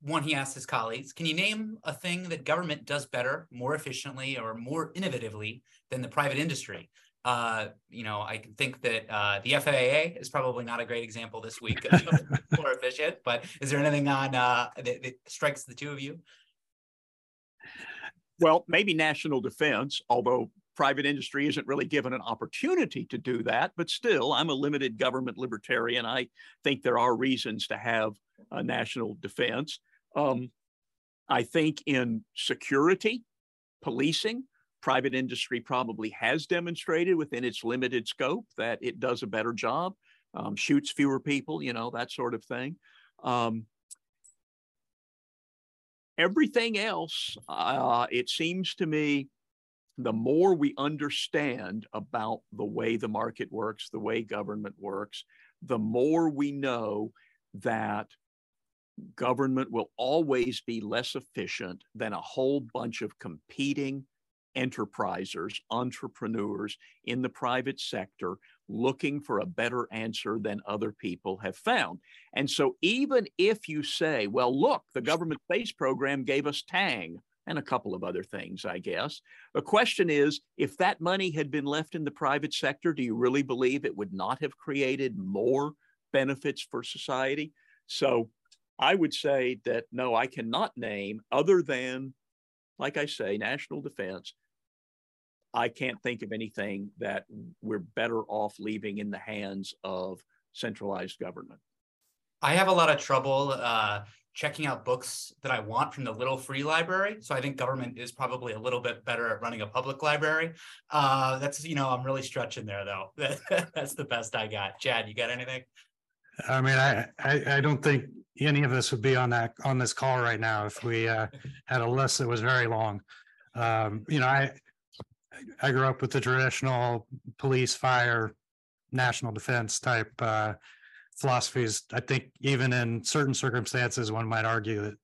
one he asked his colleagues, can you name a thing that government does better, more efficiently, or more innovatively than the private industry? Uh, you know, I think that uh, the FAA is probably not a great example this week of <laughs> more efficient, but is there anything on uh, that, that strikes the two of you? Well, maybe national defense, although private industry isn't really given an opportunity to do that. But still, I'm a limited government libertarian. I think there are reasons to have a national defense. Um, I think in security, policing, private industry probably has demonstrated within its limited scope that it does a better job, um, shoots fewer people, you know, that sort of thing. Um, everything else, uh, it seems to me, the more we understand about the way the market works, the way government works, the more we know that government will always be less efficient than a whole bunch of competing enterprisers, entrepreneurs in the private sector looking for a better answer than other people have found. And so, even if you say, well, look, the government space program gave us Tang and a couple of other things, I guess, the question is if that money had been left in the private sector, do you really believe it would not have created more benefits for society? So, I would say that no, I cannot name other than like I say, national defense, I can't think of anything that we're better off leaving in the hands of centralized government. I have a lot of trouble uh, checking out books that I want from the little free library. So I think government is probably a little bit better at running a public library. Uh, that's, you know, I'm really stretching there though. <laughs> that's the best I got. Chad, you got anything? I mean, I, I, I don't think any of us would be on that, on this call right now if we uh, had a list that was very long. Um, you know, I, I grew up with the traditional police, fire, national defense type uh, philosophies. I think even in certain circumstances, one might argue that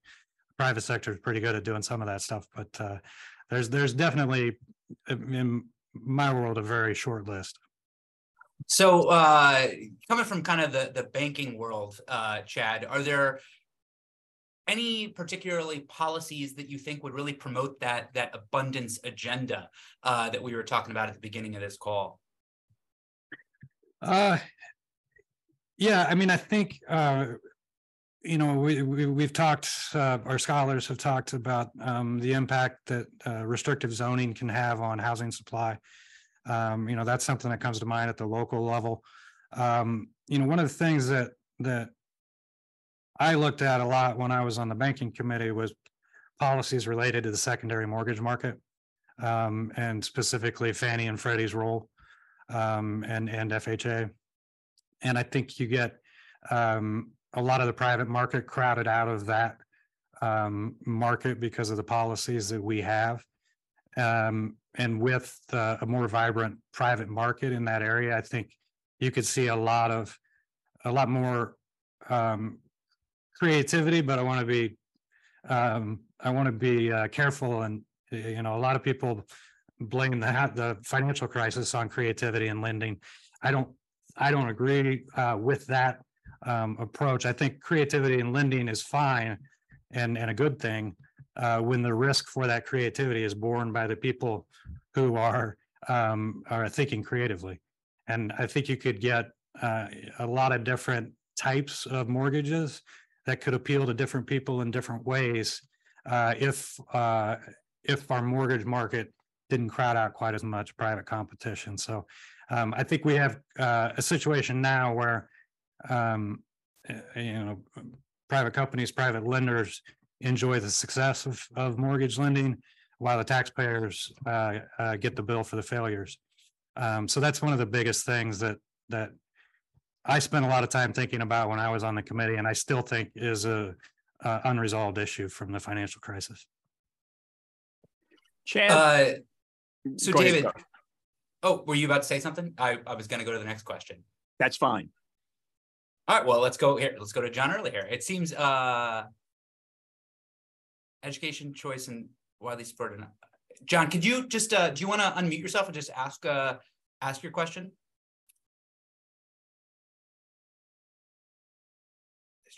private sector is pretty good at doing some of that stuff. But uh, there's there's definitely in my world a very short list. So uh coming from kind of the the banking world, uh, Chad, are there any particularly policies that you think would really promote that that abundance agenda uh, that we were talking about at the beginning of this call? Uh, yeah, I mean, I think uh, you know we, we we've talked. Uh, our scholars have talked about um, the impact that uh, restrictive zoning can have on housing supply. Um, you know, that's something that comes to mind at the local level. Um, you know, one of the things that that I looked at a lot when I was on the banking committee was policies related to the secondary mortgage market. Um, and specifically Fannie and Freddie's role um, and and FHA. And I think you get um, a lot of the private market crowded out of that um, market because of the policies that we have. Um, and with uh, a more vibrant private market in that area, I think you could see a lot of a lot more um, creativity. But I want to be um, I want to be uh, careful, and you know, a lot of people blame the the financial crisis on creativity and lending. I don't I don't agree uh, with that um, approach. I think creativity and lending is fine and and a good thing uh, when the risk for that creativity is borne by the people who are um, are thinking creatively. And I think you could get uh, a lot of different types of mortgages that could appeal to different people in different ways uh, if uh, if our mortgage market didn't crowd out quite as much private competition. So um, I think we have uh, a situation now where um, eh, you know private companies, private lenders enjoy the success of, of mortgage lending while the taxpayers uh, uh, get the bill for the failures. Um, so that's one of the biggest things that that I spent a lot of time thinking about when I was on the committee, and I still think is a, a unresolved issue from the financial crisis. Chad, uh, so go David, ahead, oh, were you about to say something? I, I was going to go to the next question. That's fine. All right, well, let's go here. Let's go to John early here. It seems uh, education choice and widely supported. John, could you just uh, do you want to unmute yourself and just ask uh, ask your question?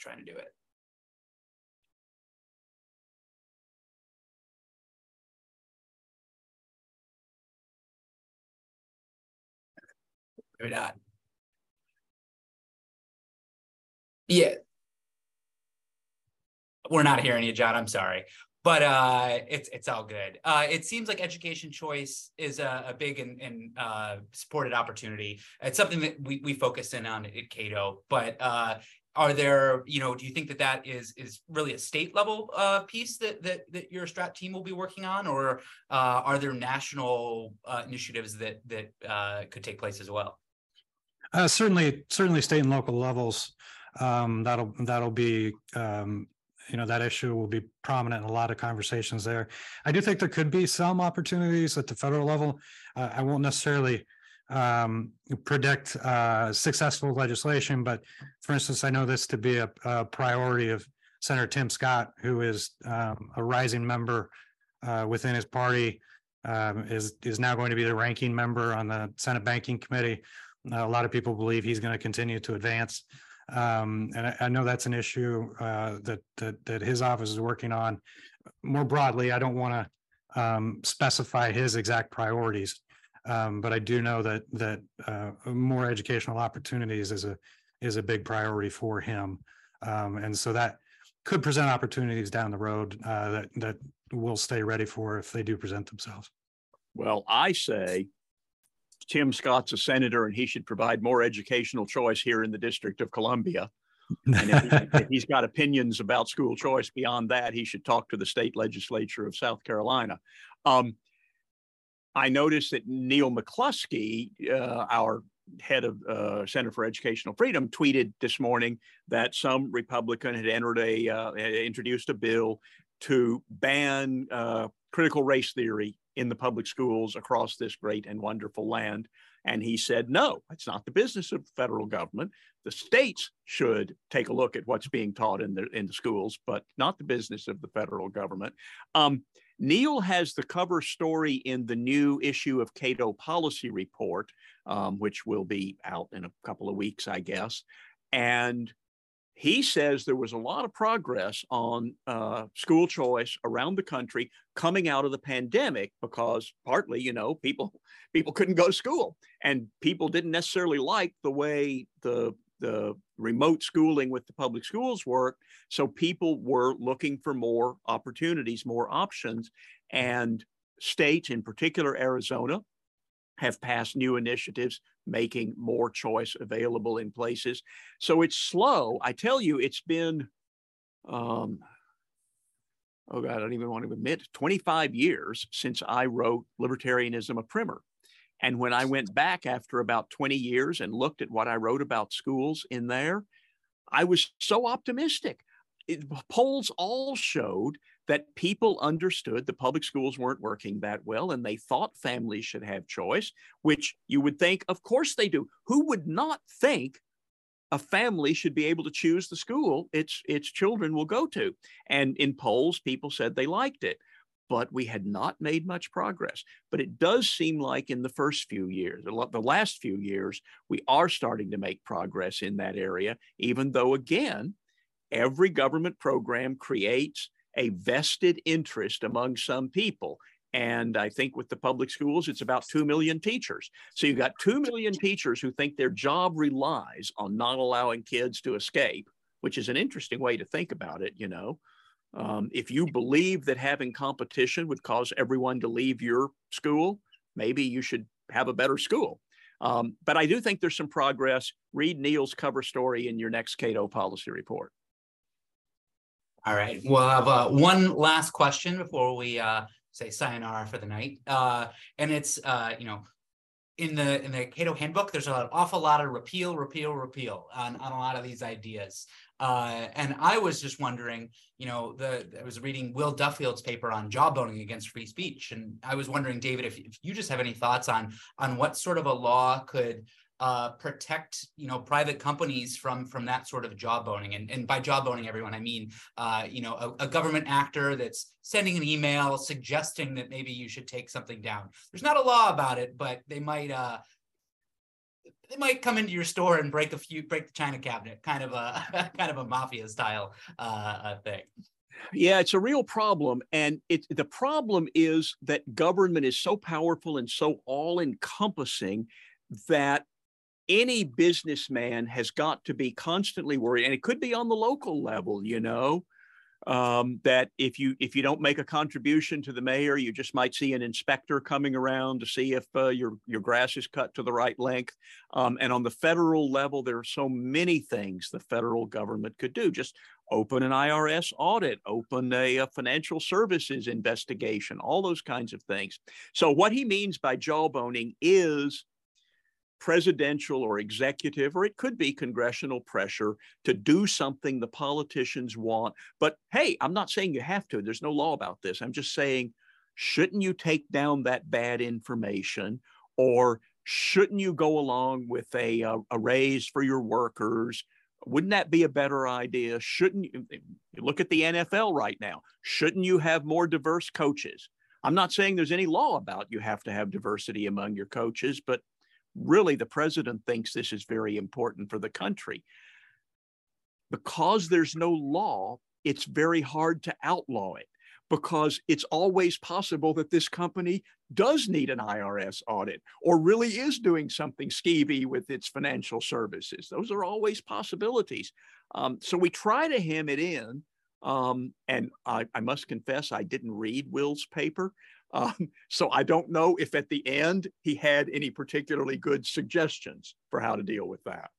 Trying to do it. Maybe not. Yeah. We're not hearing you, John. I'm sorry. But uh, it's it's all good. Uh, it seems like education choice is a, a big and, and uh, supported opportunity. It's something that we, we focus in on at Cato. But uh, are there, you know, do you think that that is is really a state level uh, piece that, that that your strat team will be working on, or uh, are there national uh, initiatives that that uh, could take place as well? Uh, certainly, certainly, state and local levels. Um, that'll that'll be um, you know that issue will be prominent in a lot of conversations there. I do think there could be some opportunities at the federal level. Uh, I won't necessarily um, predict uh, successful legislation, but for instance, I know this to be a, a priority of Senator Tim Scott, who is um, a rising member uh, within his party, um, is is now going to be the ranking member on the Senate Banking Committee. Uh, a lot of people believe he's going to continue to advance. Um, and I, I, know that's an issue uh, that, that that his office is working on. More broadly, I don't want to um, specify his exact priorities, um, but I do know that that uh, more educational opportunities is a is a big priority for him, um, and so that could present opportunities down the road uh, that that we'll stay ready for if they do present themselves. Well, I say Tim Scott's a senator and he should provide more educational choice here in the District of Columbia. and if, he, he's got opinions about school choice beyond that, he should talk to the state legislature of South Carolina. Um, I noticed that Neil McCluskey, uh, our head of uh, Center for Educational Freedom, tweeted this morning that some Republican had entered a uh, introduced a bill to ban uh, critical race theory in the public schools across this great and wonderful land. And he said, no, it's not the business of the federal government. The states should take a look at what's being taught in the in the schools, but not the business of the federal government. Um, Neil has the cover story in the new issue of Cato Policy Report, um, which will be out in a couple of weeks, I guess. And he says there was a lot of progress on uh, school choice around the country coming out of the pandemic because partly you know people people couldn't go to school and people didn't necessarily like the way the the remote schooling with the public schools worked so people were looking for more opportunities more options and states in particular arizona have passed new initiatives making more choice available in places. So it's slow. I tell you, it's been, um, oh God, I don't even want to admit, 25 years since I wrote Libertarianism a Primer. And when I went back after about 20 years and looked at what I wrote about schools in there, I was so optimistic. It, polls all showed that people understood the public schools weren't working that well and they thought families should have choice, which you would think, of course they do. Who would not think a family should be able to choose the school its its children will go to? And in polls, people said they liked it. But we had not made much progress. But it does seem like in the first few years, the last few years, we are starting to make progress in that area, even though, again, every government program creates a vested interest among some people. And I think with the public schools, it's about 2 million teachers. So you've got 2 million teachers who think their job relies on not allowing kids to escape, which is an interesting way to think about it, you know. Um, if you believe that having competition would cause everyone to leave your school, maybe you should have a better school. Um, but I do think there's some progress. Read Neil's cover story in your next Cato policy report. All right. We'll have uh, one last question before we uh, say sayonara for the night. Uh, and it's, uh, you know, in the in the Cato handbook, there's an awful lot of repeal, repeal, repeal on, on a lot of these ideas. Uh, and I was just wondering, you know, the I was reading Will Duffield's paper on jawboning against free speech, and I was wondering, David, if, if you just have any thoughts on on what sort of a law could uh, protect you know private companies from from that sort of jawboning? And, and by jawboning everyone i mean uh, you know a, a, government actor that's sending an email suggesting that maybe you should take something down. There's not a law about it but they might uh, they might come into your store and break a few break the china cabinet kind of a <laughs> kind of a mafia style uh, thing yeah, it's a real problem. And it, the problem is that government is so powerful and so all encompassing that any businessman has got to be constantly worried, and it could be on the local level, you know, um, that if you if you don't make a contribution to the mayor, you just might see an inspector coming around to see if uh, your your grass is cut to the right length. Um, and on the federal level, there are so many things the federal government could do. Just open an IRS audit, open a, a financial services investigation, all those kinds of things. So what he means by jawboning is presidential or executive, or it could be congressional pressure to do something the politicians want. But hey, I'm not saying you have to. There's no law about this. I'm just saying, shouldn't you take down that bad information? Or shouldn't you go along with a, a, a raise for your workers? Wouldn't that be a better idea? Shouldn't you look at the NFL right now? Shouldn't you have more diverse coaches? I'm not saying there's any law about you have to have diversity among your coaches, but really the president thinks this is very important for the country. Because there's no law, it's very hard to outlaw it because it's always possible that this company does need an IRS audit or really is doing something skeevy with its financial services. Those are always possibilities. Um, so we try to hem it in. Um, and I, I, must confess, I didn't read Will's paper. Um, <laughs> so I don't know if at the end he had any particularly good suggestions for how to deal with that.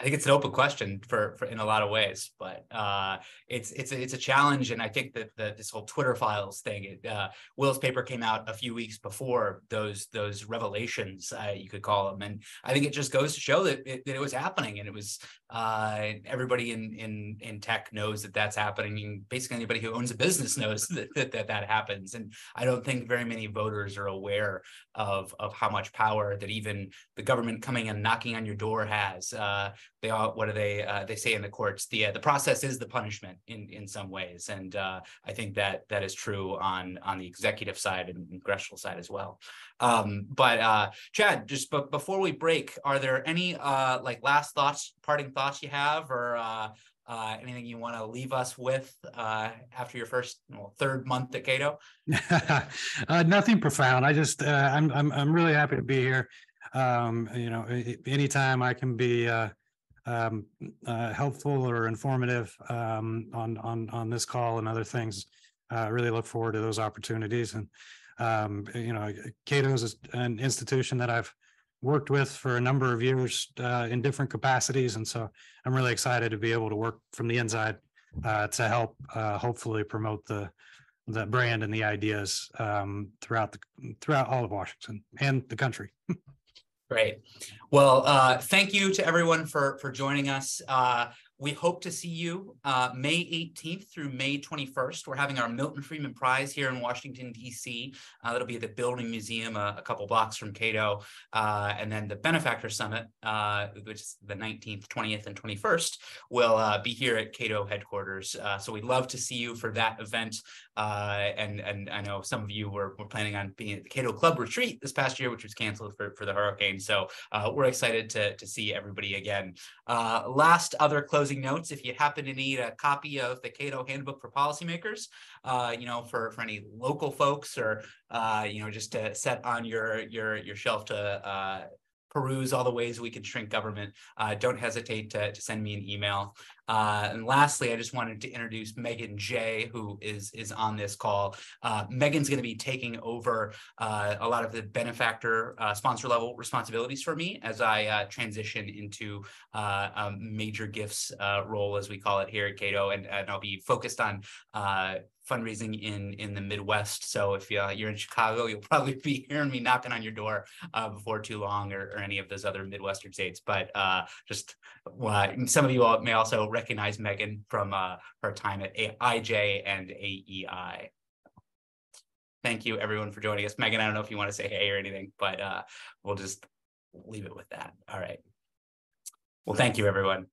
I think it's an open question for, for in a lot of ways, but uh, it's it's a, it's a challenge, and I think that the, this whole Twitter files thing, it, uh, Will's paper came out a few weeks before those those revelations, uh, you could call them, and I think it just goes to show that it, that it was happening, and it was uh, everybody in in in tech knows that that's happening. Basically, anybody who owns a business knows that that that, that happens, and I don't think very many voters are aware of of how much power that even the government coming and knocking on your door has. They all what do they uh, they say in the courts the uh, the process is the punishment in in some ways and uh, I think that that is true on on the executive side and congressional side as well um, but uh, Chad just before we break are there any uh, like last thoughts parting thoughts you have or uh, anything you want to leave us with uh, after your first well, third month at Cato? <laughs> nothing profound. I just I'm I'm I'm really happy to be here. Um, you know, anytime I can be uh, um, uh, helpful or informative um, on on on this call and other things. I uh, really look forward to those opportunities. And um, you know, Cato is an institution that I've worked with for a number of years uh, in different capacities, and so I'm really excited to be able to work from the inside uh, to help uh, hopefully promote the the brand and the ideas um, throughout the throughout all of Washington and the country. <laughs> Great. Well, uh, thank you to everyone for for joining us. Uh, we hope to see you uh, May 18th through May 21st. We're having our Milton Friedman Prize here in Washington, D.C. Uh, that'll be at the Building Museum a, a couple blocks from Cato. Uh, and then the Benefactor Summit, uh, which is the 19th, 20th, and 21st, will uh, be here at Cato headquarters. Uh, so we'd love to see you for that event. And, and I know some of you were, were planning on being at the Cato Club retreat this past year, which was canceled for, for the hurricane. So we're excited to, to see everybody again. last other closing closing notes if you happen to need a copy of the Cato Handbook for Policymakers, uh, you know, for, for any local folks or, uh, you know, just to set on your, your, your shelf to uh, peruse all the ways we can shrink government, uh, don't hesitate to, to send me an email. Uh, and lastly, I just wanted to introduce Megan Jay, who is is on this call. Uh, Megan's going to be taking over uh, a lot of the benefactor uh, sponsor level responsibilities for me as I uh, transition into a major gifts role, as we call it here at Cato, and, and I'll be focused on fundraising in in the Midwest. So if uh, you're in Chicago, you'll probably be <laughs> hearing me knocking on your door uh, before too long, or, or, any of those other Midwestern states. But uh, just uh, some of you all may also recognize Megan from uh, her time at IJ and AEI. Thank you, everyone, for joining us. Megan, I don't know if you want to say hey or anything, but uh, we'll just leave it with that. All right. Well, thank you, everyone.